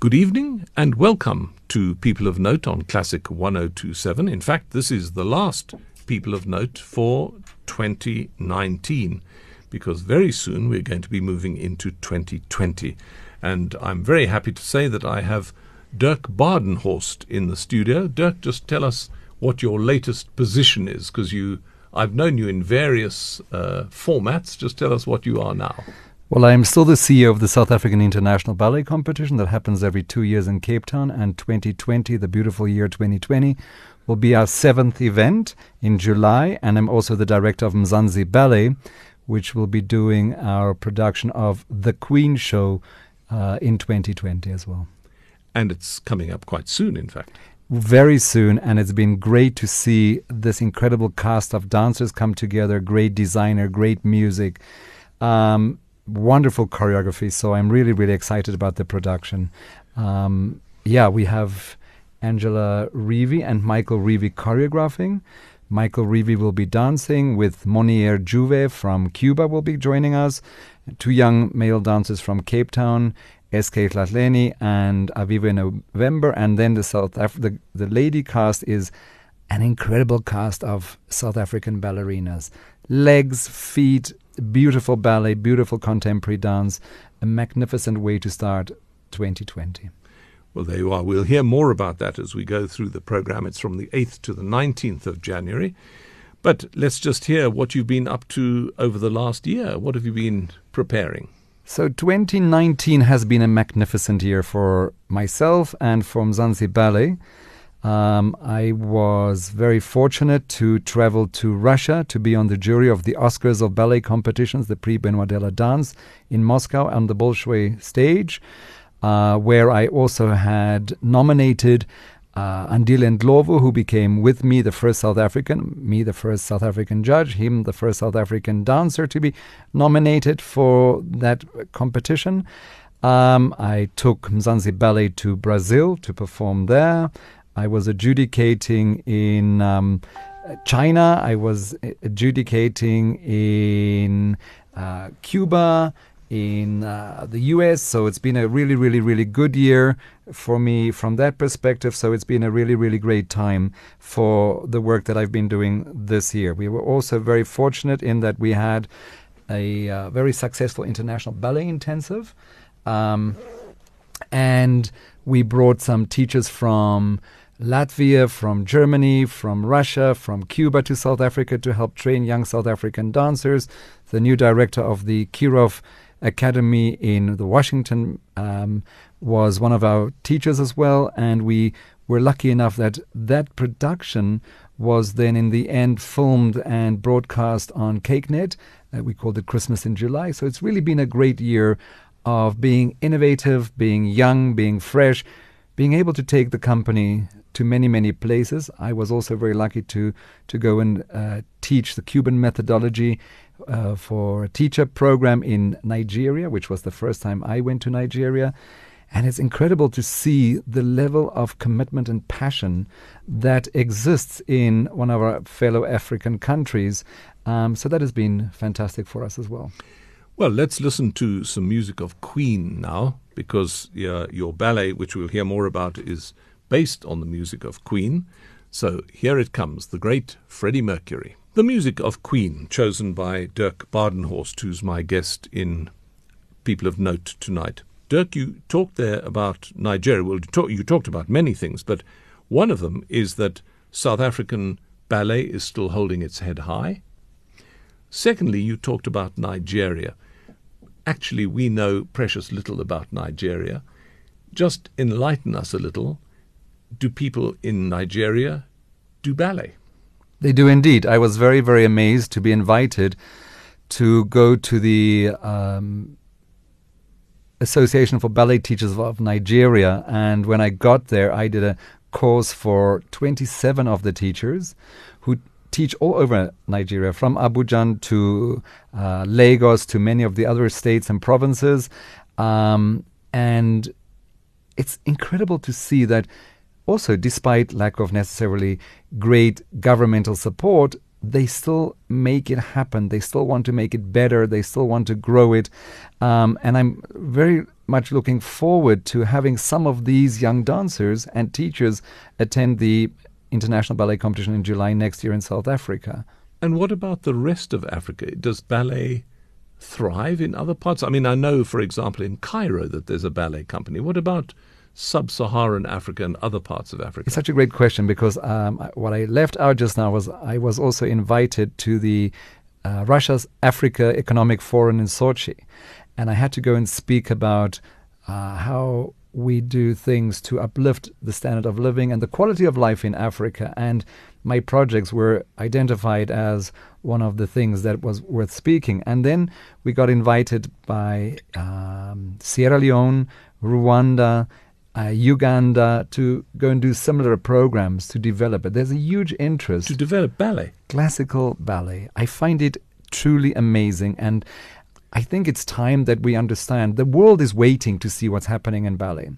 Good evening and welcome to People of Note on Classic 1027. In fact, this is the last People of Note for 2019 because very soon we're going to be moving into 2020. And I'm very happy to say that I have Dirk Badenhorst in the studio. Dirk, just tell us what your latest position is because you I've known you in various uh, formats. Just tell us what you are now. Well, I am still the CEO of the South African International Ballet Competition that happens every two years in Cape Town, and 2020, the beautiful year 2020, will be our seventh event in July. And I'm also the director of Mzansi Ballet, which will be doing our production of The Queen Show uh, in 2020 as well. And it's coming up quite soon, in fact. Very soon, and it's been great to see this incredible cast of dancers come together, great designer, great music. Um, wonderful choreography. So I'm really, really excited about the production. Um, yeah, we have Angela Reevy and Michael Reevy choreographing. Michael Reevy will be dancing with Monier Juve from Cuba will be joining us. Two young male dancers from Cape Town, SK Tlatleni and Aviva November. And then the South Af- the, the lady cast is an incredible cast of South African ballerinas. Legs, feet, beautiful ballet, beautiful contemporary dance, a magnificent way to start 2020. Well, there you are. We'll hear more about that as we go through the program. It's from the 8th to the 19th of January. But let's just hear what you've been up to over the last year. What have you been preparing? So 2019 has been a magnificent year for myself and for Mzansi Ballet. Um, I was very fortunate to travel to Russia to be on the jury of the Oscars of ballet competitions, the Prix Benois de la Danse in Moscow on the Bolshoi stage, uh, where I also had nominated uh, Andile Ndlovu, who became with me the first South African, me the first South African judge, him the first South African dancer to be nominated for that competition. Um, I took Mzansi Ballet to Brazil to perform there. I was adjudicating in um, China. I was adjudicating in uh, Cuba, in uh, the US. So it's been a really, really, really good year for me from that perspective. So it's been a really, really great time for the work that I've been doing this year. We were also very fortunate in that we had a uh, very successful international ballet intensive. Um, and we brought some teachers from Latvia, from Germany, from Russia, from Cuba to South Africa to help train young South African dancers. The new director of the Kirov Academy in the Washington um, was one of our teachers as well, and we were lucky enough that that production was then in the end filmed and broadcast on kykNET. Uh, we called it Christmas in July. So it's really been a great year of being innovative, being young, being fresh, being able to take the company to many, many places. I was also very lucky to, to go and uh, teach the Cuban methodology uh, for a teacher program in Nigeria, which was the first time I went to Nigeria. And it's incredible to see the level of commitment and passion that exists in one of our fellow African countries. Um, so that has been fantastic for us as well. Well, let's listen to some music of Queen now, because uh, your ballet, which we'll hear more about, is based on the music of Queen. So here it comes, the great Freddie Mercury. The music of Queen, chosen by Dirk Badenhorst, who's my guest in People of Note tonight. Dirk, you talked there about Nigeria. Well, you, talk, you talked about many things, but one of them is that South African ballet is still holding its head high. Secondly, you talked about Nigeria. Actually, we know precious little about Nigeria. Just enlighten us a little do people in Nigeria do ballet? They do indeed. I was very, very amazed to be invited to go to the um, Association for Ballet Teachers of Nigeria. And when I got there, I did a course for 27 of the teachers teach all over Nigeria, from Abuja to uh, Lagos to many of the other states and provinces. Um, and it's incredible to see that also, despite lack of necessarily great governmental support, they still make it happen. They still want to make it better. They still want to grow it. Um, and I'm very much looking forward to having some of these young dancers and teachers attend the International Ballet Competition in July next year in South Africa. And what about the rest of Africa? Does ballet thrive in other parts? I mean, I know, for example, in Cairo that there's a ballet company. What about sub Saharan Africa and other parts of Africa? It's such a great question because um, what I left out just now was I was also invited to the uh, Russia's Africa Economic Forum in Sochi. And I had to go and speak about uh, how we do things to uplift the standard of living and the quality of life in Africa. And my projects were identified as one of the things that was worth speaking. And then we got invited by um, Sierra Leone, Rwanda, uh, Uganda to go and do similar programs to develop it. There's a huge interest to develop ballet, classical ballet. I find it truly amazing, and I think it's time that we understand the world is waiting to see what's happening in ballet.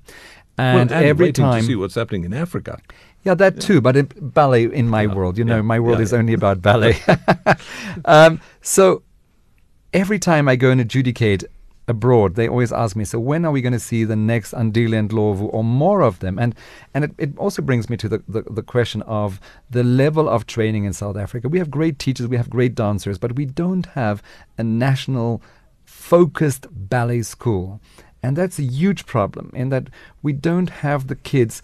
And, well, and every time to see what's happening in Africa. Yeah, that yeah. too. But in ballet in my yeah. world, you know, yeah. my world is only about ballet. um, so every time I go and adjudicate abroad, they always ask me, so when are we going to see the next Andile and Ndlovu or more of them? And and it, it also brings me to the, the, the question of the level of training in South Africa. We have great teachers, we have great dancers, but we don't have a national focused ballet school. And that's a huge problem in that we don't have the kids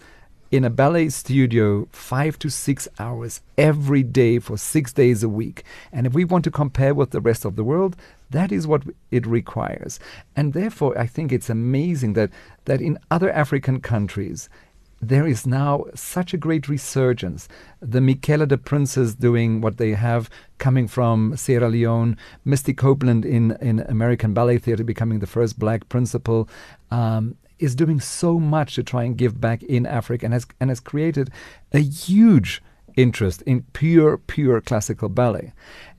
in a ballet studio five to six hours every day for six days a week. And if we want to compare with the rest of the world, that is what it requires. And therefore, I think it's amazing that, that in other African countries, there is now such a great resurgence. The Michaela DePrinces doing what they have coming from Sierra Leone, Misty Copeland in, in American Ballet Theatre becoming the first black principal, um, is doing so much to try and give back in Africa and has, and has created a huge interest in pure, pure classical ballet.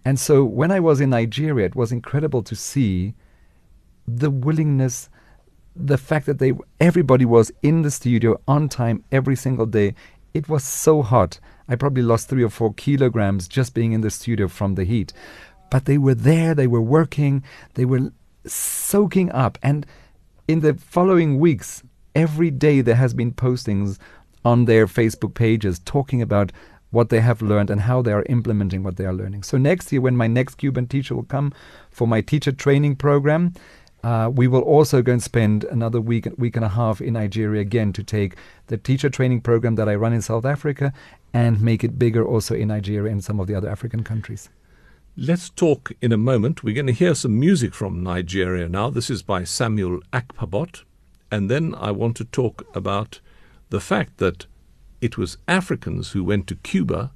And so when I was in Nigeria, it was incredible to see the willingness, the fact that they everybody was in the studio on time every single day. It was so hot. I probably lost three or four kilograms just being in the studio from the heat. But they were there, they were working, they were soaking up. And in the following weeks, every day there has been postings on their Facebook pages talking about what they have learned and how they are implementing what they are learning. So next year, when my next Cuban teacher will come for my teacher training program, uh, we will also go and spend another week, week and a half in Nigeria again to take the teacher training program that I run in South Africa and make it bigger also in Nigeria and some of the other African countries. Let's talk in a moment. We're going to hear some music from Nigeria now. This is by Samuel Akpabot. And then I want to talk about the fact that it was Africans who went to Cuba,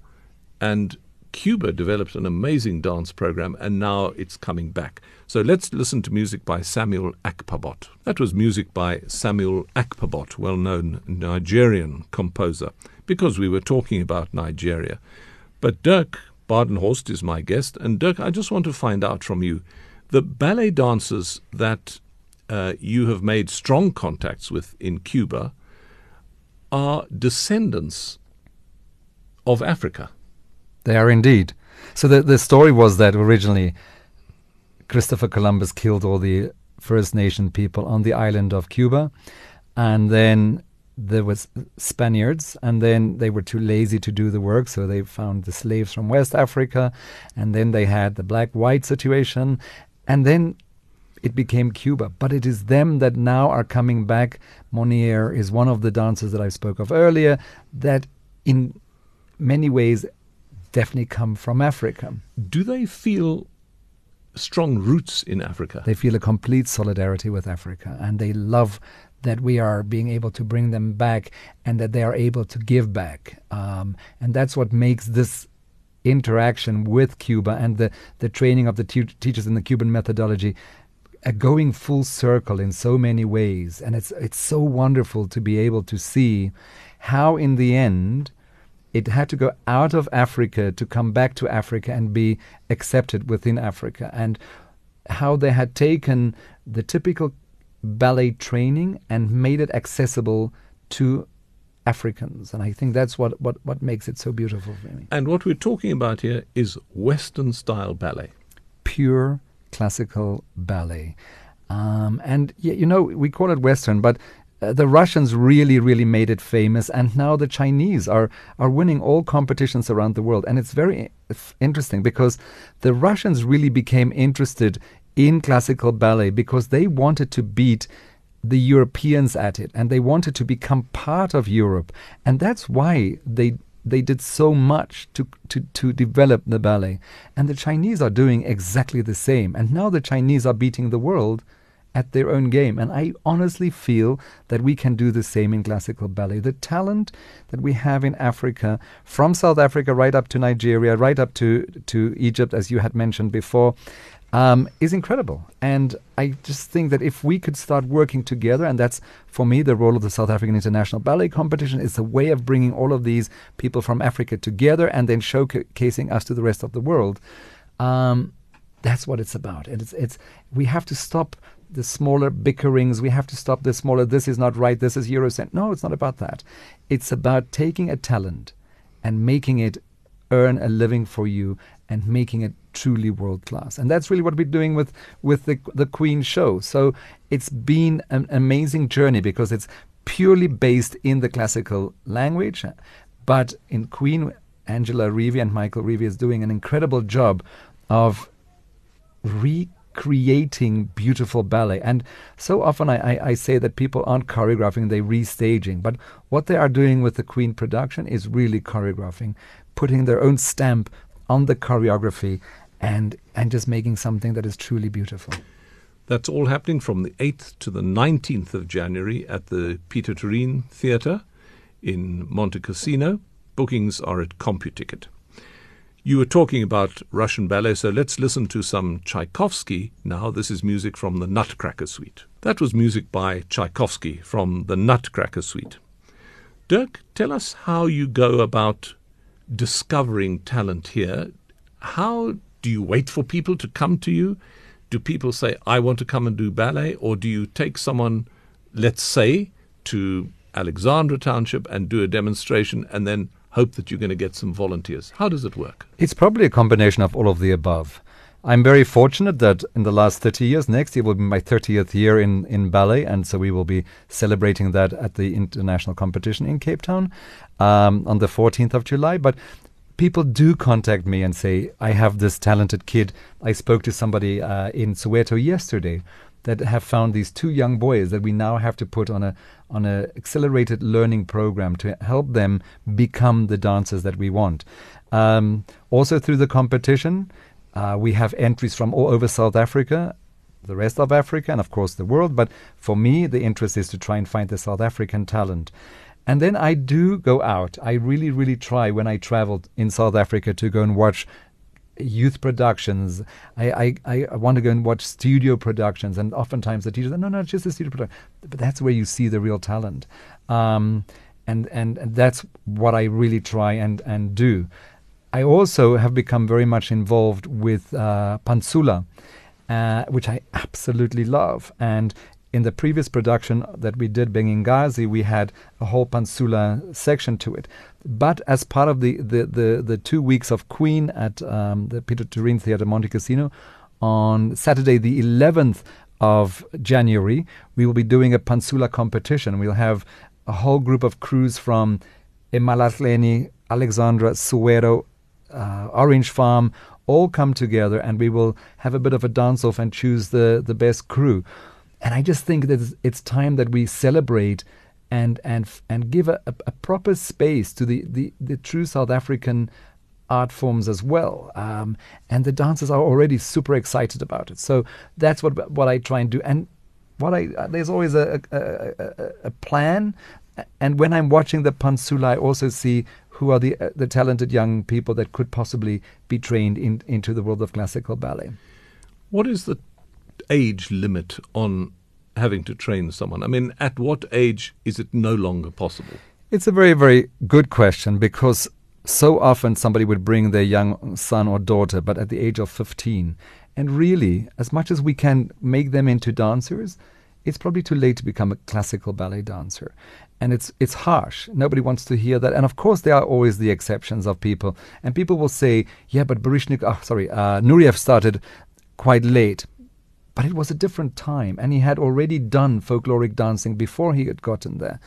and Cuba developed an amazing dance program, and now it's coming back. So let's listen to music by Samuel Akpabot. That was music by Samuel Akpabot, well known Nigerian composer, because we were talking about Nigeria. But Dirk Badenhorst is my guest, and Dirk, I just want to find out from you the ballet dancers that uh, you have made strong contacts with in Cuba are descendants of Africa. They are indeed. So the the story was that originally Christopher Columbus killed all the First Nation people on the island of Cuba, and then there was Spaniards, and then they were too lazy to do the work, so they found the slaves from West Africa, and then they had the black-white situation, and then it became Cuba. But it is them that now are coming back. Monier is one of the dancers that I spoke of earlier that in many ways definitely come from Africa. Do they feel strong roots in Africa? They feel a complete solidarity with Africa and they love that we are being able to bring them back and that they are able to give back. Um, and that's what makes this interaction with Cuba and the, the training of the teachers in the Cuban methodology a going full circle in so many ways, and it's it's so wonderful to be able to see how in the end it had to go out of Africa to come back to Africa and be accepted within Africa, and how they had taken the typical ballet training and made it accessible to Africans. And I think that's what, what, what makes it so beautiful for me. And what we're talking about here is Western style ballet. Pure classical ballet. Um, and you know, we call it Western, but uh, the Russians really, really made it famous, and now the Chinese are are winning all competitions around the world, and it's very interesting because the Russians really became interested in classical ballet because they wanted to beat the Europeans at it, and they wanted to become part of Europe, and that's why they they did so much to, to, to develop the ballet. And the Chinese are doing exactly the same. And now the Chinese are beating the world at their own game. And I honestly feel that we can do the same in classical ballet. The talent that we have in Africa, from South Africa right up to Nigeria, right up to, to Egypt, as you had mentioned before, um, is incredible. And I just think that if we could start working together, and that's for me the role of the South African International Ballet Competition, is a way of bringing all of these people from Africa together and then showcasing us to the rest of the world. Um, that's what it's about. And it's, it's we have to stop the smaller bickerings. We have to stop the smaller, this is not right, this is Eurocent. No, it's not about that. It's about taking a talent and making it earn a living for you and making it truly world class. And that's really what we're doing with, with the, the Queen show. So it's been an amazing journey because it's purely based in the classical language. But in Queen, Angela Reevy and Michael Reevy is doing an incredible job of re creating beautiful ballet. And so often I, I, I, say that people aren't choreographing, they're restaging. But what they are doing with the Queen production is really choreographing, putting their own stamp on the choreography and, and just making something that is truly beautiful. That's all happening from the 8th to the 19th of January at the Pieter Toerien Theatre in Montecasino. Bookings are at CompuTicket. You were talking about Russian ballet, so let's listen to some Tchaikovsky now. This is music from the Nutcracker Suite. That was music by Tchaikovsky from the Nutcracker Suite. Dirk, tell us how you go about discovering talent here. How do you wait for people to come to you? Do people say, I want to come and do ballet? Or do you take someone, let's say, to Alexandra Township and do a demonstration and then hope that you're going to get some volunteers. How does it work? It's probably a combination of all of the above. I'm very fortunate that in the last 30 years, next year will be my 30th year in, in ballet, and so we will be celebrating that at the international competition in Cape Town um, on the 14th of July. But people do contact me and say, I have this talented kid. I spoke to somebody uh, in Soweto yesterday that have found these two young boys that we now have to put on a on an accelerated learning program to help them become the dancers that we want. Um, also through the competition, uh, we have entries from all over South Africa, the rest of Africa, and of course the world. But for me, the interest is to try and find the South African talent. And then I do go out. I really, really try when I travel in South Africa to go and watch youth productions. I, I, I want to go and watch studio productions, and oftentimes the teachers no, no, it's just a studio production. But that's where you see the real talent. Um, and, and, and that's what I really try and, and do. I also have become very much involved with uh, Pantsula, uh, which I absolutely love. And in the previous production that we did, Bengingazi, we had a whole Pantsula section to it. But as part of the, the, the, the two weeks of Queen at um, the Pieter Toerien Theatre Montecasino, on Saturday, the 11th of January, we will be doing a Pantsula competition. We'll have a whole group of crews from Emalahleni, Alexandra, Soweto, uh, Orange Farm, all come together and we will have a bit of a dance off and choose the, the best crew. And I just think that it's time that we celebrate and and and give a, a, proper space to the, the, the true South African art forms as well. Um, and the dancers are already super excited about it. So that's what what I try and do. And what I uh, there's always a, a, a, a, plan. And when I'm watching the Pantsula, I also see who are the uh, the talented young people that could possibly be trained in, into the world of classical ballet. What is the age limit on having to train someone? I mean, at what age is it no longer possible? It's a very, very good question because so often somebody would bring their young son or daughter, but at the age of 15. And really, as much as we can make them into dancers, it's probably too late to become a classical ballet dancer. And it's it's harsh. Nobody wants to hear that. And of course, there are always the exceptions of people. And people will say, yeah, but Baryshnik, oh, sorry, uh, Nureyev started quite late. But it was a different time, and he had already done folkloric dancing before he had gotten there.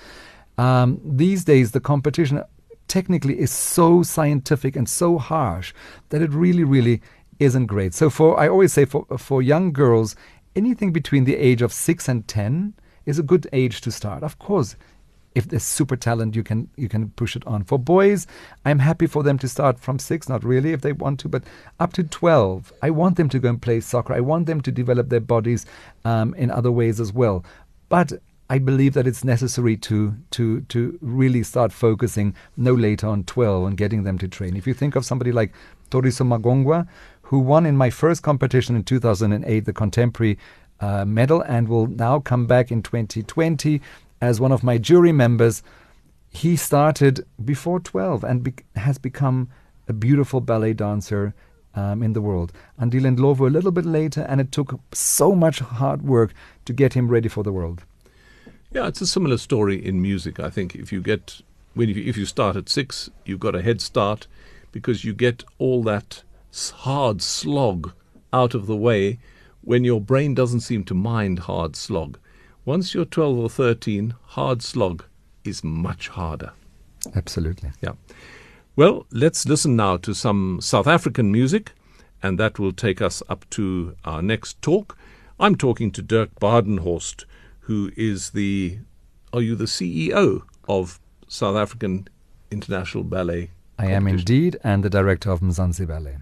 Um, these days, the competition technically is so scientific and so harsh that it really, really isn't great. So, for I always say for for young girls, anything between the age of six and ten is a good age to start. Of course, if there's super talent, you can you can push it on. For boys, I'm happy for them to start from six, not really if they want to, but up to twelve. I want them to go and play soccer. I want them to develop their bodies um, in other ways as well. But I believe that it's necessary to to to really start focusing no later on 12 and getting them to train. If you think of somebody like Toriso Magongwa, who won in my first competition in 2008 the contemporary uh, medal and will now come back in 2020 as one of my jury members. He started before 12 and be- has become a beautiful ballet dancer um, in the world. Andile Ndlovu a little bit later, and it took so much hard work to get him ready for the world. Yeah, it's a similar story in music. I think if you get when you, if you start at six, you've got a head start because you get all that hard slog out of the way when your brain doesn't seem to mind hard slog. Once you're 12 or 13, hard slog is much harder. Absolutely. Yeah. Well, let's listen now to some South African music, and that will take us up to our next talk. I'm talking to Dirk Badenhorst, who is the, are you the CEO of South African International Ballet? I am indeed, and the director of Mzansi Ballet.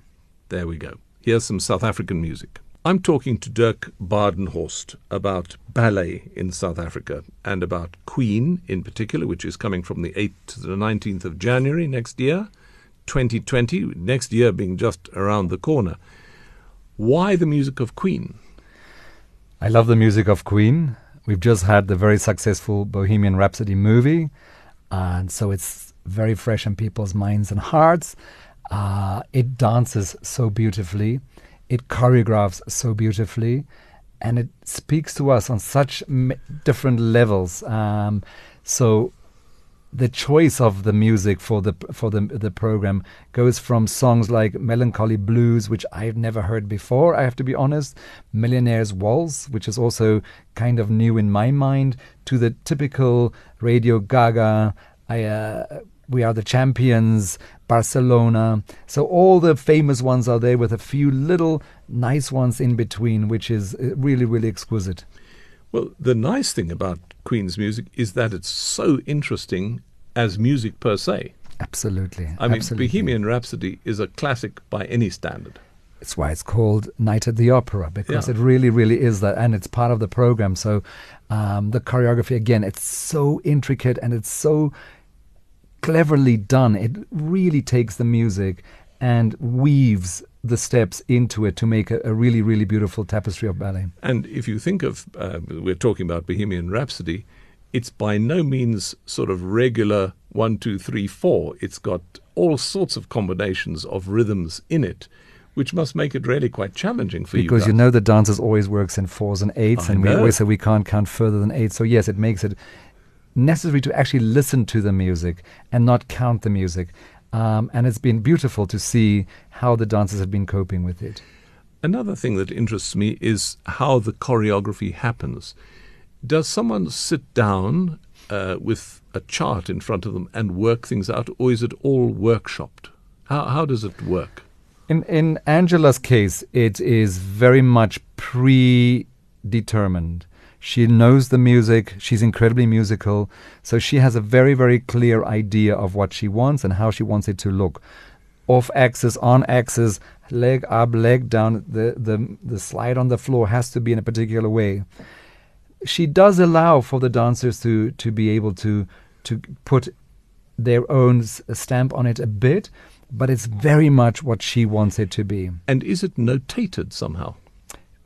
There we go. Here's some South African music. I'm talking to Dirk Badenhorst about ballet in South Africa and about Queen in particular, which is coming from the 8th to the 19th of January next year, 2020, next year being just around the corner. Why the music of Queen? I love the music of Queen. We've just had the very successful Bohemian Rhapsody movie, and so it's very fresh in people's minds and hearts. Uh, it dances so beautifully it choreographs so beautifully, and it speaks to us on such different levels. Um, so the choice of the music for the for the the program goes from songs like Melancholy Blues, which I've never heard before. I have to be honest. Millionaire's Waltz, which is also kind of new in my mind, to the typical Radio Gaga. I, uh, we Are the Champions, Barcelona. So all the famous ones are there with a few little nice ones in between, which is uh, really, really exquisite. Well, the nice thing about Queen's music is that it's so interesting as music per se. Absolutely. I mean, absolutely. Bohemian Rhapsody is a classic by any standard. That's why it's called Night at the Opera because Yeah. it really, really is that, and it's part of the program. So um, the choreography again, it's so intricate and it's so cleverly done. It really takes the music and weaves the steps into it to make a, a really, really beautiful tapestry of ballet. And if you think of, uh, we're talking about Bohemian Rhapsody, it's by no means sort of regular one, two, three, four. It's got all sorts of combinations of rhythms in it, which must make it really quite challenging for because you. Because you know the dances always works in fours and eights, I and we always say we can't count further than eight. So yes, it makes it necessary to actually listen to the music and not count the music. Um, and it's been beautiful to see how the dancers have been coping with it. Another thing that interests me is how the choreography happens. Does someone sit down uh, with a chart in front of them and work things out, or is it all workshopped? How, how does it work? In in Angela's case, it is very much predetermined. She knows the music. She's incredibly musical, so she has a very very clear idea of what she wants and how she wants it to look. Off axis, on axis, leg up, leg down. The the the slide on the floor has to be in a particular way. She does allow for the dancers to to be able to to put their own stamp on it a bit, but it's very much what she wants it to be. And is it notated somehow?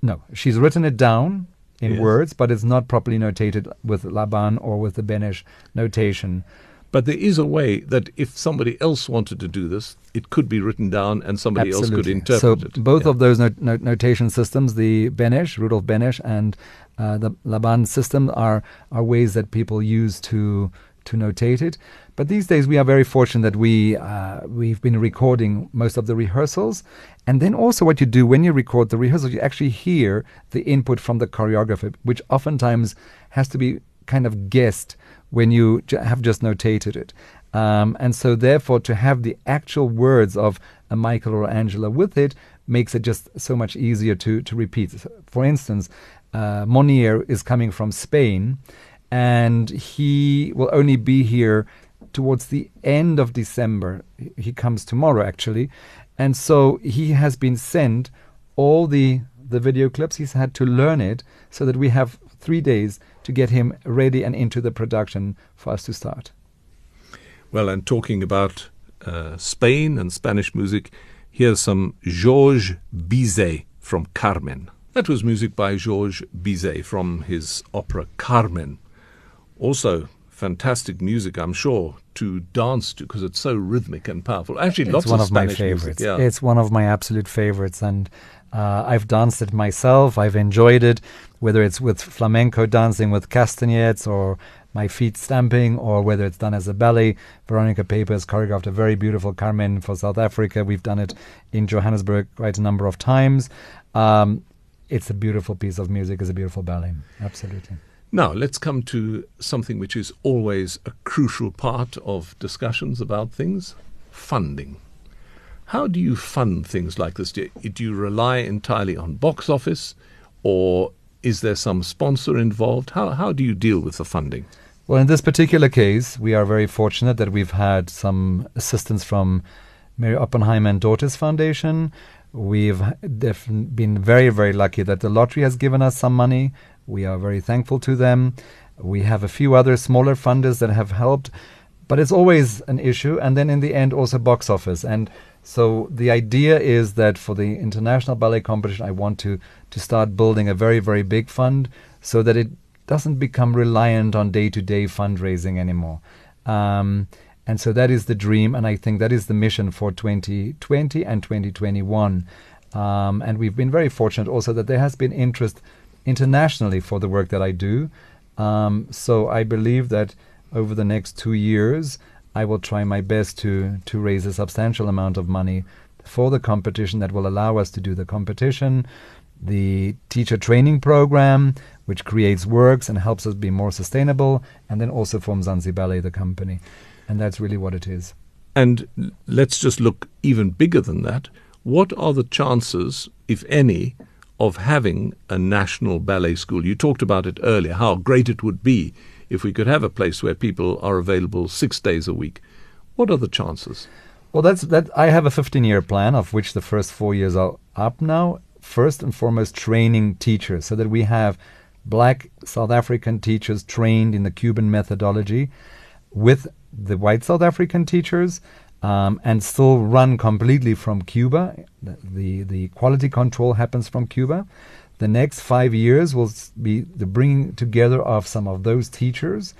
No, she's written it down in Yes. words, but it's not properly notated with Laban or with the Benesh notation. But there is a way that if somebody else wanted to do this, it could be written down and somebody else could Absolutely. interpret so it. both Yeah. of those not- not- notation systems, the Benesh, Rudolf Benesh, and uh, the Laban system, are are ways that people use to to notate it. But these days we are very fortunate that we uh, we've been recording most of the rehearsals, and then also what you do when you record the rehearsals, you actually hear the input from the choreographer, which oftentimes has to be kind of guessed when you j- have just notated it. Um, and so, therefore, to have the actual words of a Michael or Angela with it makes it just so much easier to, to repeat. For instance, uh, Monier is coming from Spain, and he will only be here towards the end of December. He comes tomorrow, actually. And so he has been sent all the, the video clips. He's had to learn it so that we have three days to get him ready and into the production for us to start. Well, and talking about uh, Spain and Spanish music, here's some Georges Bizet from Carmen. That was music by Georges Bizet from his opera Carmen. Also, fantastic music, I'm sure, to dance to because it's so rhythmic and powerful. Actually, it's lots one of, of my favorites. Yeah. It's one of my absolute favorites, and uh, I've danced it myself. I've enjoyed it, whether it's with flamenco dancing with castanets or my feet stamping, or whether it's done as a ballet. Veronica Paeper has choreographed a very beautiful Carmen for South Africa. We've done it in Johannesburg quite a number of times. Um, it's a beautiful piece of music. It's a beautiful ballet. Absolutely. Now, let's come to something which is always a crucial part of discussions about things funding. How do you fund things like this? Do you, rely entirely on box office, or is there some sponsor involved? How, how do you deal with the funding? Well, in this particular case, we are very fortunate that we've had some assistance from Mary Oppenheimer and Daughters Foundation. We've been very, very lucky that the lottery has given us some money. We are very thankful to them. We have a few other smaller funders that have helped, but it's always an issue. And then in the end, also box office. And so the idea is that for the International Ballet Competition, I want to, to start building a very, very big fund so that it doesn't become reliant on day to day fundraising anymore. Um, and so that is the dream, and I think that is the mission for 2020 and 2021. Um, and we've been very fortunate also that there has been interest internationally for the work that I do. Um, so I believe that over the next two years, I will try my best to to raise a substantial amount of money for the competition that will allow us to do the competition, the teacher training program, which creates works and helps us be more sustainable, and then also for Mzansi Ballet, the company. And that's really what it is. And let's just look even bigger than that. What are the chances, if any, of having a national ballet school? You talked about it earlier, how great it would be if we could have a place where people are available six days a week. What are the chances? Well, that's that. I have a 15-year plan, of which the first four years are up now. First and foremost, training teachers, so that we have black South African teachers trained in the Cuban methodology, with the white South African teachers, um, and still run completely from Cuba. The, the quality control happens from Cuba. The next five years will be the bringing together of some of those teachers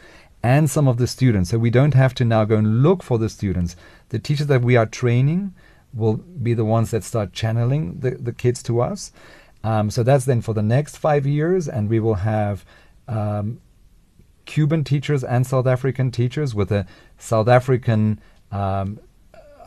and some of the students. So we don't have to now go and look for the students. The teachers that we are training will be the ones that start channeling the, the kids to us. Um, so that's then for the next five years, and we will have um, Cuban teachers and South African teachers with a South African um,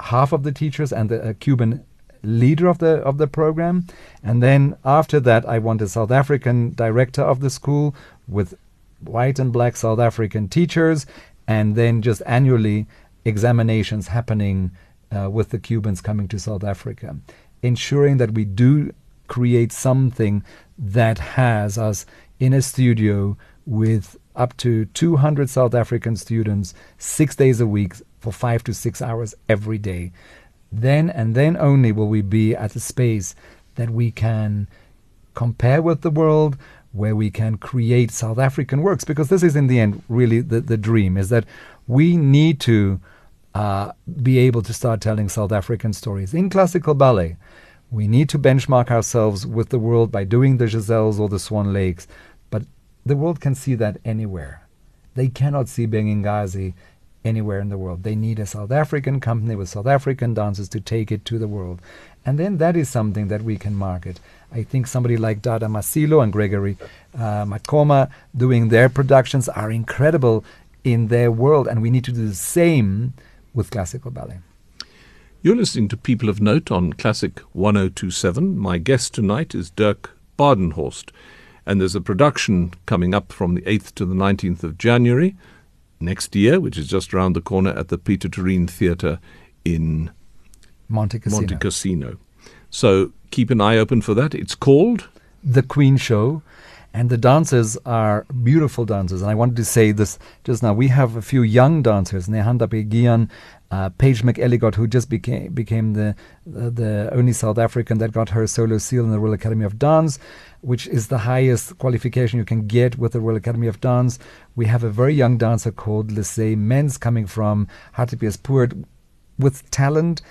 half of the teachers and the a Cuban leader of the of the program, and then after that, I want a South African director of the school with white and black South African teachers, and then just annually examinations happening uh, with the Cubans coming to South Africa, ensuring that we do create something that has us in a studio with up to 200 South African students six days a week for five to six hours every day. Then and then only will we be at a space that we can compare with the world, where we can create South African works, because this is in the end really the, the dream is that we need to uh, be able to start telling South African stories in classical ballet. We need to benchmark ourselves with the world by doing the Giselles or the Swan Lakes, but the world can see that anywhere. They cannot see Bengingazi anywhere in the world. They need a South African company with South African dancers to take it to the world. And then that is something that we can market. I think somebody like Dada Masilo and Gregory uh, Maqoma doing their productions are incredible in their world, and we need to do the same with classical ballet. You're listening to People of Note on Classic 1027. My guest tonight is Dirk Badenhorst, and there's a production coming up from the 8th to the 19th of January next year, which is just around the corner at the Pieter Toerien Theatre in Montecasino. Montecasino. So keep an eye open for that. It's called The Queen Show. And the dancers are beautiful dancers. And I wanted to say this just now. We have a few young dancers, Nehanda Begian, uh, Paige McElligott, who just became became the, the, the only South African that got her solo seal in the Royal Academy of Dance, which is the highest qualification you can get with the Royal Academy of Dance. We have a very young dancer called Lisey Menz coming from Hartbeespoort with talent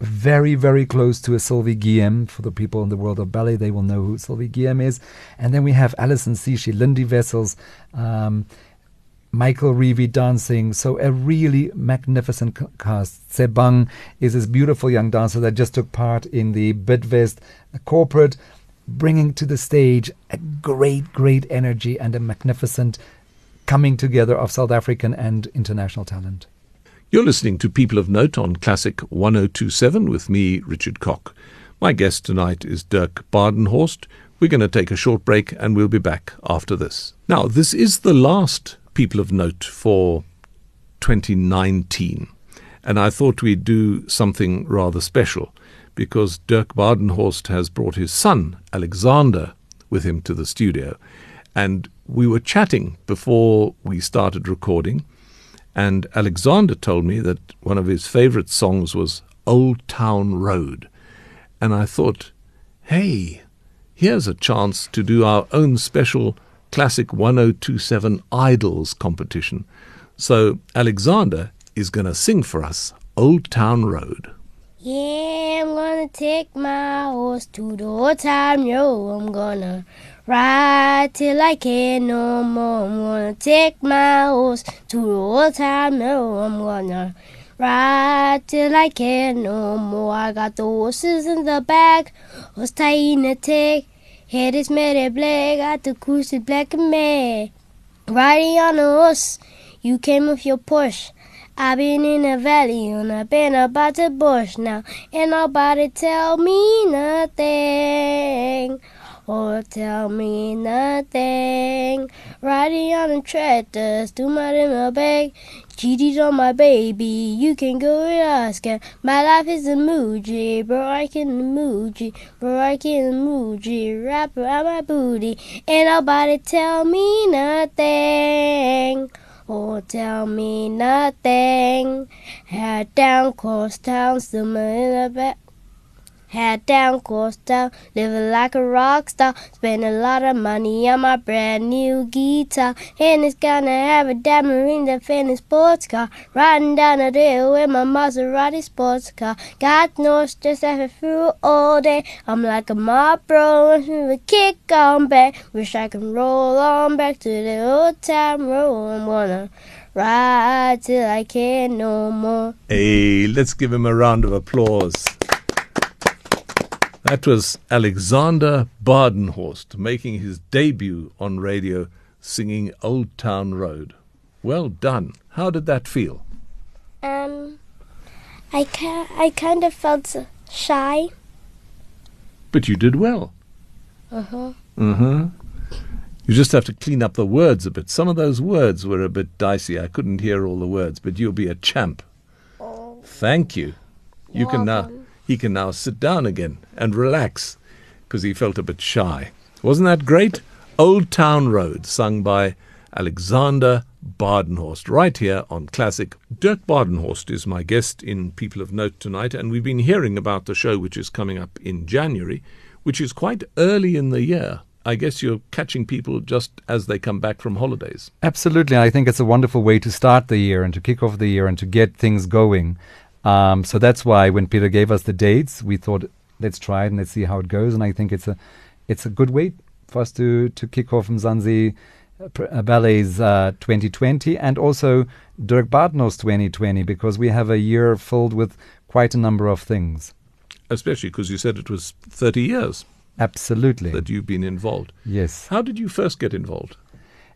very, very close to a Sylvie Guillem. For the people in the world of ballet, they will know who Sylvie Guillem is. And then we have Alison Sishi, Lindy Vessels, um, Michael Reevy dancing. So a really magnificent cast. Sebang is this beautiful young dancer that just took part in the Bidvest corporate, bringing to the stage a great, great energy and a magnificent coming together of South African and international talent. You're listening to People of Note on Classic 1027 with me, Richard Cock. My guest tonight is Dirk Badenhorst. We're going to take a short break and we'll be back after this. Now, this is the last People of Note for 2019, and I thought we'd do something rather special because Dirk Badenhorst has brought his son, Alexander, with him to the studio. And we were chatting before we started recording and Alexander told me that one of his favorite songs was Old Town Road. And I thought, hey, here's a chance to do our own special Classic 1027 Idols competition. So Alexander is going to sing for us Old Town Road. Yeah, I'm gonna take my horse to the old town road. I'm gonna Ride till I can't no more. I'm gonna take my horse to the old town. No, I'm gonna ride till I can't no more. I got the horses in the back, was tying the tick. Head is made black, got the goose black and mad. Riding on a horse, you came with your push. I've been in the valley and I've been about the bush now, and nobody tell me nothing or tell me nothing. Riding on a tractor, do my in my bag. Cheated on my baby, you can go and ask her. My life is a Muji, bro, I can Muji, bro, I can Muji. Wrap around my booty, and nobody tell me nothing. Oh, tell me nothing. Head down, cross town, still in the back. Head down, course down, living like a rock star. Spend a lot of money on my brand new guitar. And it's gonna have a diamond defending sports car. Riding down the hill with my Maserati sports car. Got no stress after through all day. I'm like a mob bro, with a kick on back. Wish I could roll on back to the old time road. I'm gonna ride till I can't no more. Hey, let's give him a round of applause. That was Alexander Badenhorst making his debut on radio singing Old Town Road. Well done. How did that feel? Um, I, ca- I kind of felt shy. But you did well. Uh huh. Uh huh. You just have to clean up the words a bit. Some of those words were a bit dicey. I couldn't hear all the words, but you'll be a champ. Oh, Thank you. You can now welcome. He can now sit down again and relax because he felt a bit shy. Wasn't that great? Old Town Road, sung by Alexander Badenhorst, right here on Classic. Dirk Badenhorst is my guest in People of Note tonight, and we've been hearing about the show which is coming up in January, which is quite early in the year. I guess you're catching people just as they come back from holidays. Absolutely. I think it's a wonderful way to start the year and to kick off the year and to get things going. Um, so that's why when Peter gave us the dates, we thought, let's try it and let's see how it goes. And I think it's a, it's a good way for us to, to kick off Mzansi uh, uh, Ballet's uh, 2020 and also Dirk Badenhorst 2020 because we have a year filled with quite a number of things. Especially because you said it was 30 years Absolutely. that you've been involved. yes. How did you first get involved?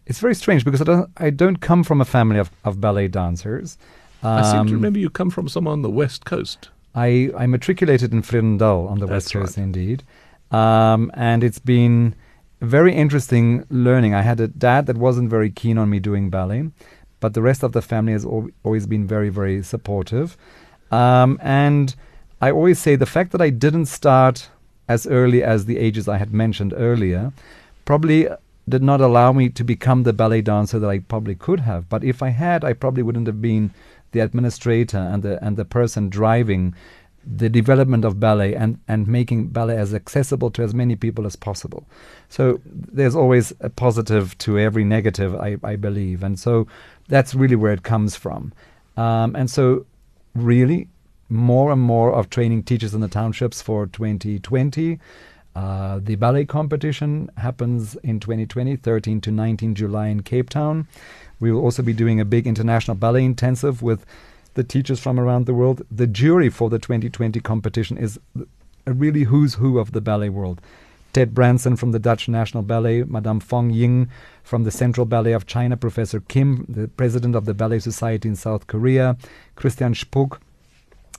it's very strange because I don't, I don't come from a family of, of ballet dancers. I seem to Um, remember you come from somewhere on the west coast. I, I matriculated in Vredendal on the That's west coast, right. indeed. Um, and it's been very interesting learning. I had a dad that wasn't very keen on me doing ballet, but the rest of the family has al- always been very, very supportive. Um, and I always say the fact that I didn't start as early as the ages I had mentioned earlier probably did not allow me to become the ballet dancer that I probably could have. But if I had, I probably wouldn't have been the administrator and the and the person driving the development of ballet and, and making ballet as accessible to as many people as possible. So there's always a positive to every negative, I, I believe. And so that's really where it comes from. Um, and so, really, more and more of training teachers in the townships for 2020. Uh, the ballet competition happens in 2020, 13 to 19 July in Cape Town. We will also be doing a big international ballet intensive with the teachers from around the world. The jury for the 2020 competition is a really who's who of the ballet world. Ted Brandsen from the Dutch National Ballet, Madame Fong Ying from the Central Ballet of China, Professor Kim, the president of the Ballet Society in South Korea, Christian Spuck,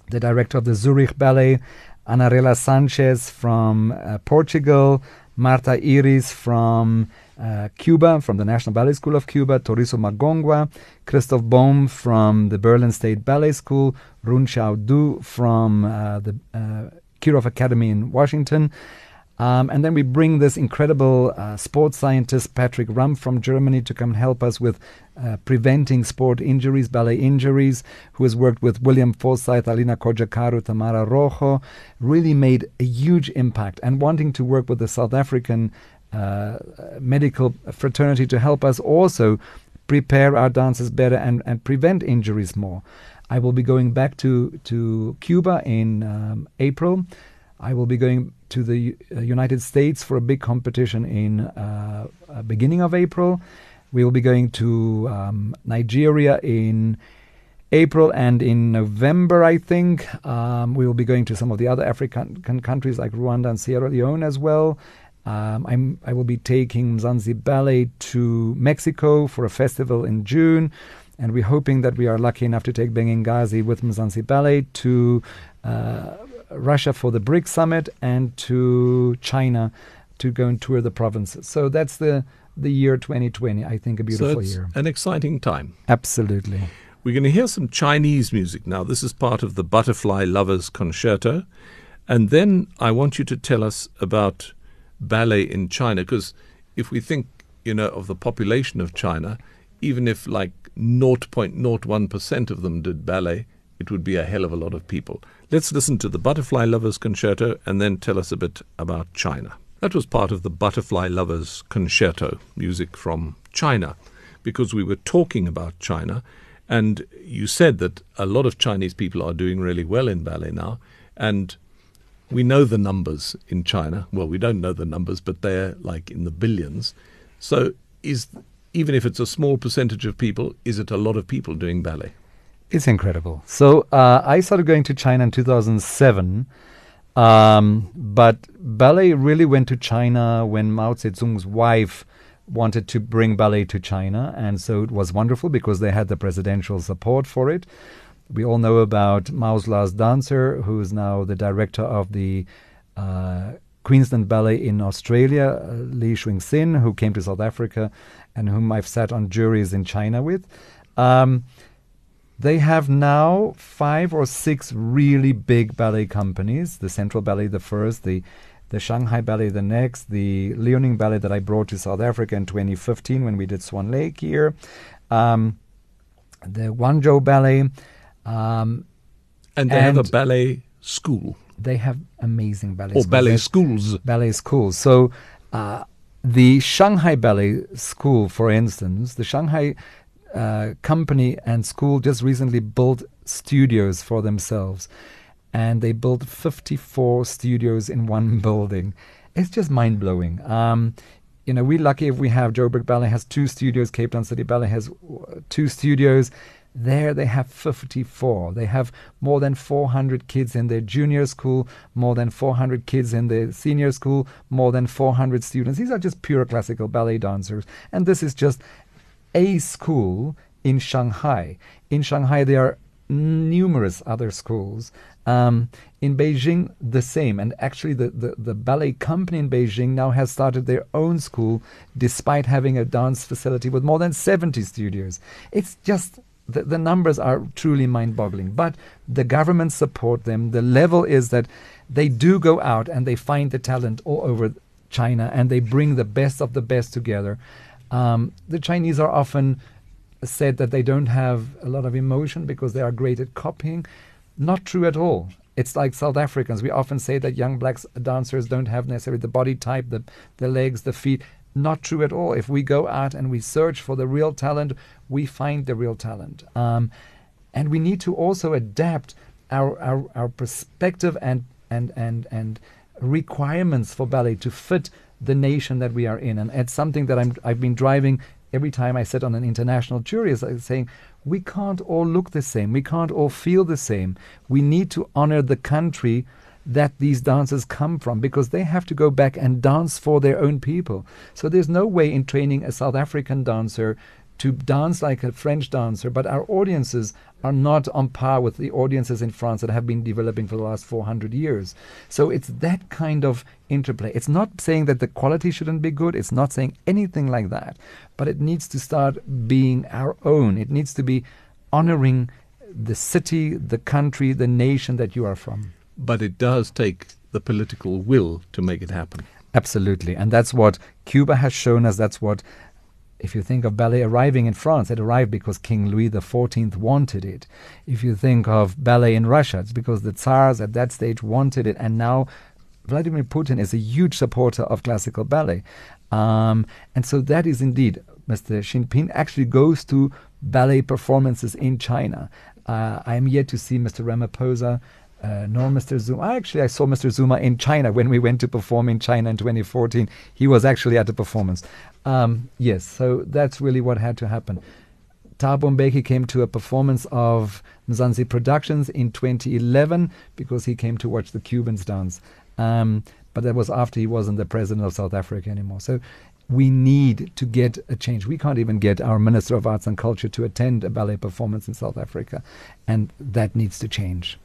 the director of the Zurich Ballet, Annarella Sanchez from uh, Portugal, Marta Iris from uh, Cuba, from the National Ballet School of Cuba, Thoriso Magongwa, Christoph Bohm from the Berlin State Ballet School, Run Xiao Du from uh, the uh, Kirov Academy in Washington. Um, and then we bring this incredible uh, sports scientist, Patrick Rump from Germany, to come and help us with uh, preventing sport injuries, ballet injuries, who has worked with William Forsythe, Alina Cojocaru, Tamara Rojo, really made a huge impact. And wanting to work with the South African uh, medical fraternity to help us also prepare our dancers better and, and prevent injuries more. I will be going back to, to Cuba in um, April. I will be going to the uh, United States for a big competition in uh, uh, beginning of April. We will be going to um, Nigeria in April and in November, I think. Um, we will be going to some of the other African countries like Rwanda and Sierra Leone as well. Um, I'm, I will be taking Mzansi Ballet to Mexico for a festival in June. And we're hoping that we are lucky enough to take Bengazi with Mzansi Ballet to uh, Russia for the BRIC summit and to China to go and tour the provinces. So that's the, the year 2020. I think a So beautiful it's year. an exciting time. Absolutely. We're going to hear some Chinese music now. This is part of the Butterfly Lovers Concerto. And then I want you to tell us about ballet in China, because if we think, you know, of the population of China, even if like 0.01% of them did ballet, it would be a hell of a lot of people. Let's listen to the Butterfly Lovers Concerto and then tell us a bit about China. That was part of the Butterfly Lovers Concerto, music from China, because we were talking about China. And you said that a lot of Chinese people are doing really well in ballet now. And we know the numbers in China. Well, we don't know the numbers, but they're like in the billions. So, is even if it's a small percentage of people, is it a lot of people doing ballet? It's incredible. So uh, I started going to China in 2007, um, but ballet really went to China when Mao Zedong's wife wanted to bring ballet to China, and so it was wonderful because they had the presidential support for it. We all know about Mao's Last Dancer, who is now the director of the uh, Queensland Ballet in Australia, uh, Li Cunxin, who came to South Africa and whom I've sat on juries in China with. Um, they have now five or six really big ballet companies. The Central Ballet, the first, the the Shanghai Ballet, the next, the Liaoning Ballet that I brought to South Africa in 2015 when we did Swan Lake here, um, the Guangzhou Ballet. Um, And they have a ballet school they have amazing ballet or schools. ballet schools. ballet schools. So uh, the Shanghai Ballet School, for instance, the Shanghai uh, company and school just recently built studios for themselves, and they built 54 studios in one building. It's just mind blowing. Um, you know, we're lucky if we have Joburg Ballet has two studios, Cape Town City Ballet has two studios. There they have 54. They have more than 400 kids in their junior school, more than 400 kids in their senior school, more than 400 students. These are just pure classical ballet dancers. And this is just a school in Shanghai. In Shanghai, there are numerous other schools. Um, in Beijing, the same. And actually, the, the, the, ballet company in Beijing now has started their own school despite having a dance facility with more than 70 studios. It's just the, the numbers are truly mind boggling. But the government support them. The level is that they do go out and they find the talent all over China and they bring the best of the best together. Um, the Chinese are often said that they don't have a lot of emotion because they are great at copying. Not true at all. It's like South Africans. We often say that young black dancers don't have necessarily the body type, the, the legs, the feet. Not true at all. If we go out and we search for the real talent, we find the real talent. Um, and we need to also adapt our, our, our perspective and, and, and, and requirements for ballet to fit the nation that we are in. And it's something that I'm, I've been driving every time I sit on an international jury is saying we can't all look the same, we can't all feel the same. We need to honor the country that these dancers come from because they have to go back and dance for their own people. So there's no way in training a South African dancer to dance like a French dancer, but our audiences are not on par with the audiences in France that have been developing for the last 400 years. So it's that kind of interplay. It's not saying that the quality shouldn't be good, it's not saying anything like that, but it needs to start being our own. It needs to be honoring the city, the country, the nation that you are from. But it does take the political will to make it happen. Absolutely. And that's what Cuba has shown us. That's what if you think of ballet arriving in France, it arrived because King Louis XIV wanted it. If you think of ballet in Russia, it's because the Tsars at that stage wanted it. And now Vladimir Putin is a huge supporter of classical ballet. Um, and so that is indeed, Mr. Xi Jinping actually goes to ballet performances in China. Uh, I am yet to see Mr. Ramaphosa uh, nor Mr. Zuma. Actually, I saw Mr. Zuma in China when we went to perform in China in 2014. He was actually at the performance. Um, yes, so that's really what had to happen. Thabo Mbeki came to a performance of Mzansi Productions in 2011 because he came to watch the Cubans dance. Um, but that was after he wasn't the president of South Africa anymore. So we need to get a change. We can't even get our Minister of Arts and Culture to attend a ballet performance in South Africa. And that needs to change.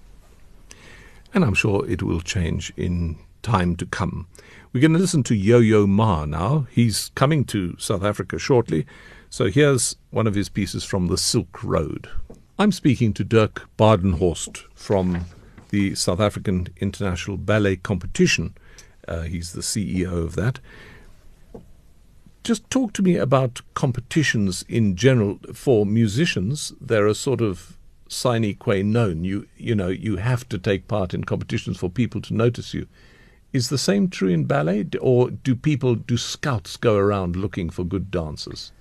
And I'm sure it will change in time to come. We're going to listen to Yo Yo Ma now. He's coming to South Africa shortly. So here's one of his pieces from the Silk Road. I'm speaking to Dirk Badenhorst from the South African International Ballet Competition. Uh, he's the CEO of that. Just talk to me about competitions in general for musicians. There are sort of sine qua non. You you know you have to take part in competitions for people to notice you. Is the same true in ballet, or do people do scouts go around looking for good dancers?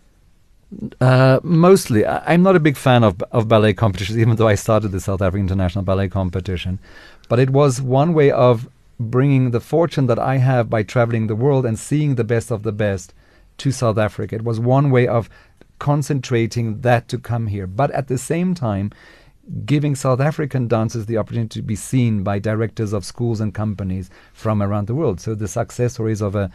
Uh, mostly, I'm not a big fan of of ballet competitions, even though I started the South African International Ballet Competition. But it was one way of bringing the fortune that I have by traveling the world and seeing the best of the best to South Africa. It was one way of concentrating that to come here. But at the same time, giving South African dancers the opportunity to be seen by directors of schools and companies from around the world. So the success stories of uh,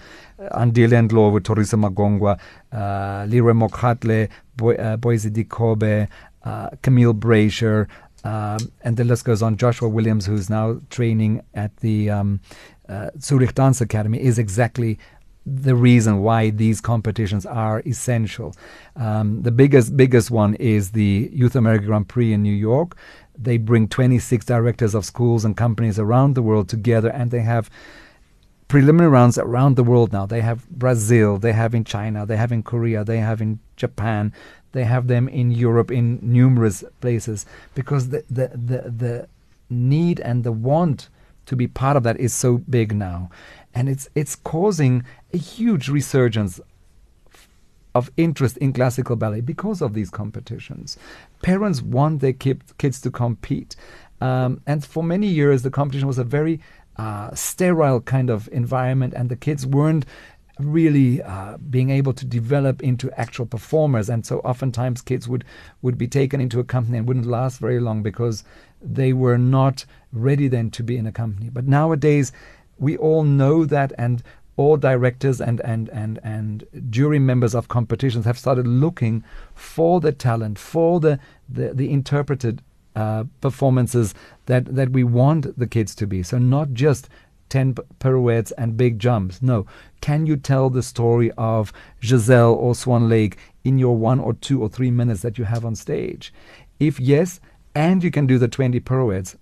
Andile Ndlovu, Thoriso Magongwa, uh, Leroy Mokgatle, Bo- uh, Boise Dikobe, uh, Camille Brazier, um, and the list goes on. Joshua Williams, who's now training at the um, uh, Zurich Dance Academy, is exactly the reason why these competitions are essential. Um, the biggest biggest one is the Youth America Grand Prix in New York. They bring 26 directors of schools and companies around the world together, and they have preliminary rounds around the world now. They have Brazil, they have in China, they have in Korea, they have in Japan, they have them in Europe in numerous places because the the the, the need and the want to be part of that is so big now and it's it's causing a huge resurgence of interest in classical ballet because of these competitions. Parents want their kids to compete, um, and for many years the competition was a very uh, sterile kind of environment, and the kids weren't really uh, being able to develop into actual performers. And so oftentimes kids would, would be taken into a company and wouldn't last very long because they were not ready then to be in a company. But nowadays, we all know that, and all directors and, and, and, and jury members of competitions have started looking for the talent, for the, the, the interpreted uh, performances that, that we want the kids to be. So, not just 10 pirouettes and big jumps. No. Can you tell the story of Giselle or Swan Lake in your one or two or three minutes that you have on stage? If yes, and you can do the 20 pirouettes,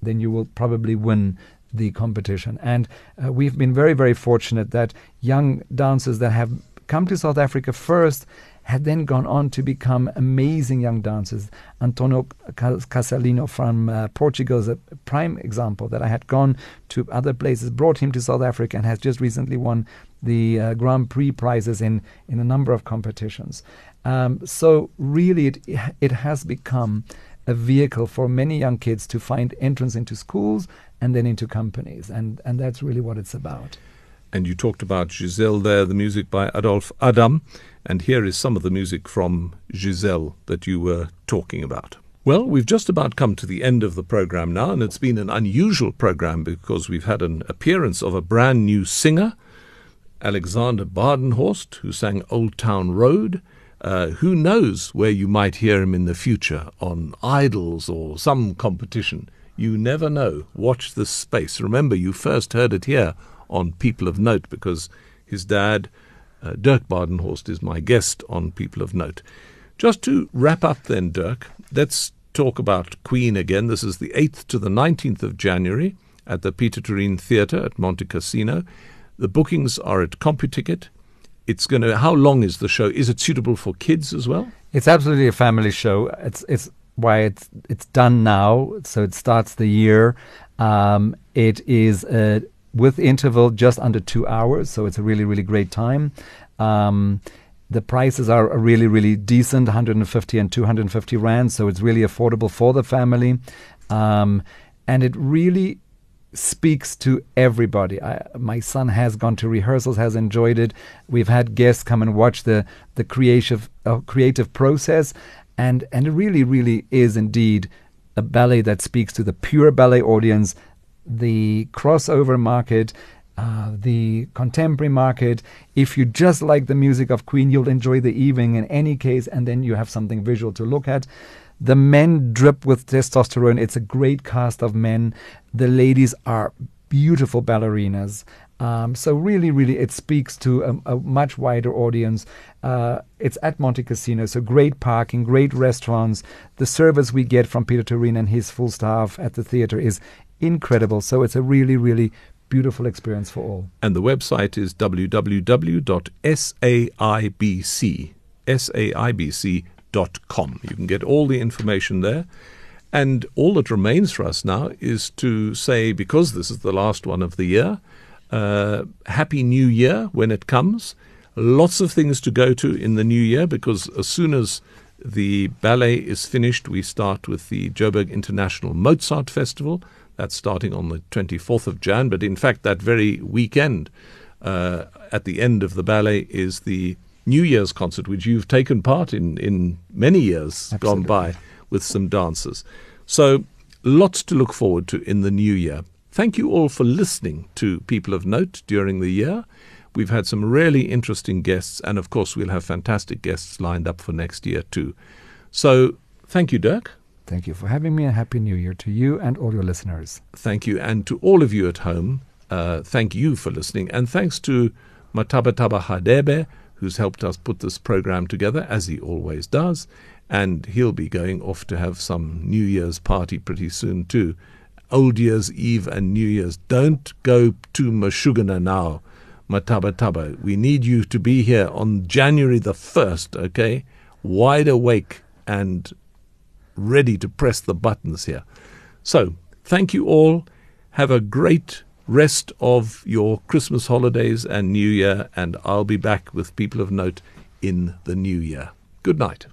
then you will probably win the competition. And uh, we've been very, very fortunate that young dancers that have come to South Africa first had then gone on to become amazing young dancers. Antonio Casalino from uh, Portugal is a prime example that I had gone to other places, brought him to South Africa, and has just recently won the uh, Grand Prix prizes in, in a number of competitions. Um, so, really, it, it has become a vehicle for many young kids to find entrance into schools and then into companies. And, and that's really what it's about. And you talked about Giselle there, the music by Adolphe Adam. And here is some of the music from Giselle that you were talking about. Well, we've just about come to the end of the program now, and it's been an unusual program because we've had an appearance of a brand new singer, Alexander Badenhorst, who sang Old Town Road. Uh, who knows where you might hear him in the future on Idols or some competition? You never know. Watch this space. Remember, you first heard it here on People of Note because his dad, uh, Dirk Badenhorst, is my guest on People of Note. Just to wrap up, then, Dirk, let's talk about Queen again. This is the 8th to the 19th of January at the Pieter Toerien Theatre at Montecasino. The bookings are at CompuTicket. It's going to. How long is the show? Is it suitable for kids as well? It's absolutely a family show. It's it's why it's it's done now. So it starts the year. Um, it is uh, with interval just under two hours, so it's a really really great time. Um, the prices are really really decent, 150 and 250 rand, so it's really affordable for the family, um, and it really speaks to everybody. I, my son has gone to rehearsals, has enjoyed it. We've had guests come and watch the the creative uh, creative process, and and it really really is indeed a ballet that speaks to the pure ballet audience, the crossover market. Uh, the contemporary market. If you just like the music of Queen, you'll enjoy the evening in any case, and then you have something visual to look at. The men drip with testosterone. It's a great cast of men. The ladies are beautiful ballerinas. Um, so really, really, it speaks to a, a much wider audience. Uh, it's at Montecasino, so great parking, great restaurants. The service we get from Pieter Toerien and his full staff at the theater is incredible. So it's a really, really beautiful experience for all. And the website is www.saibc.com. You can get all the information there. And all that remains for us now is to say, because this is the last one of the year, uh, Happy New Year when it comes. Lots of things to go to in the new year because as soon as the ballet is finished, we start with the Joburg International Mozart Festival. That's starting on the 24th of Jan, but in fact, that very weekend, uh, at the end of the ballet, is the New Year's concert, which you've taken part in in many years Absolutely. gone by with some dancers. So, lots to look forward to in the new year. Thank you all for listening to People of Note during the year. We've had some really interesting guests, and of course, we'll have fantastic guests lined up for next year too. So, thank you, Dirk. Thank you for having me, and Happy New Year to you and all your listeners. Thank you. And to all of you at home, uh, thank you for listening. And thanks to Matabataba Hadebe, who's helped us put this program together, as he always does. And he'll be going off to have some New Year's party pretty soon, too. Old Year's Eve and New Year's. Don't go to Mashugana now, Matabataba. We need you to be here on January the 1st, okay? Wide awake and ready to press the buttons here. So, thank you all. Have a great rest of your Christmas holidays and New Year, and I'll be back with People of Note in the new year. Good night.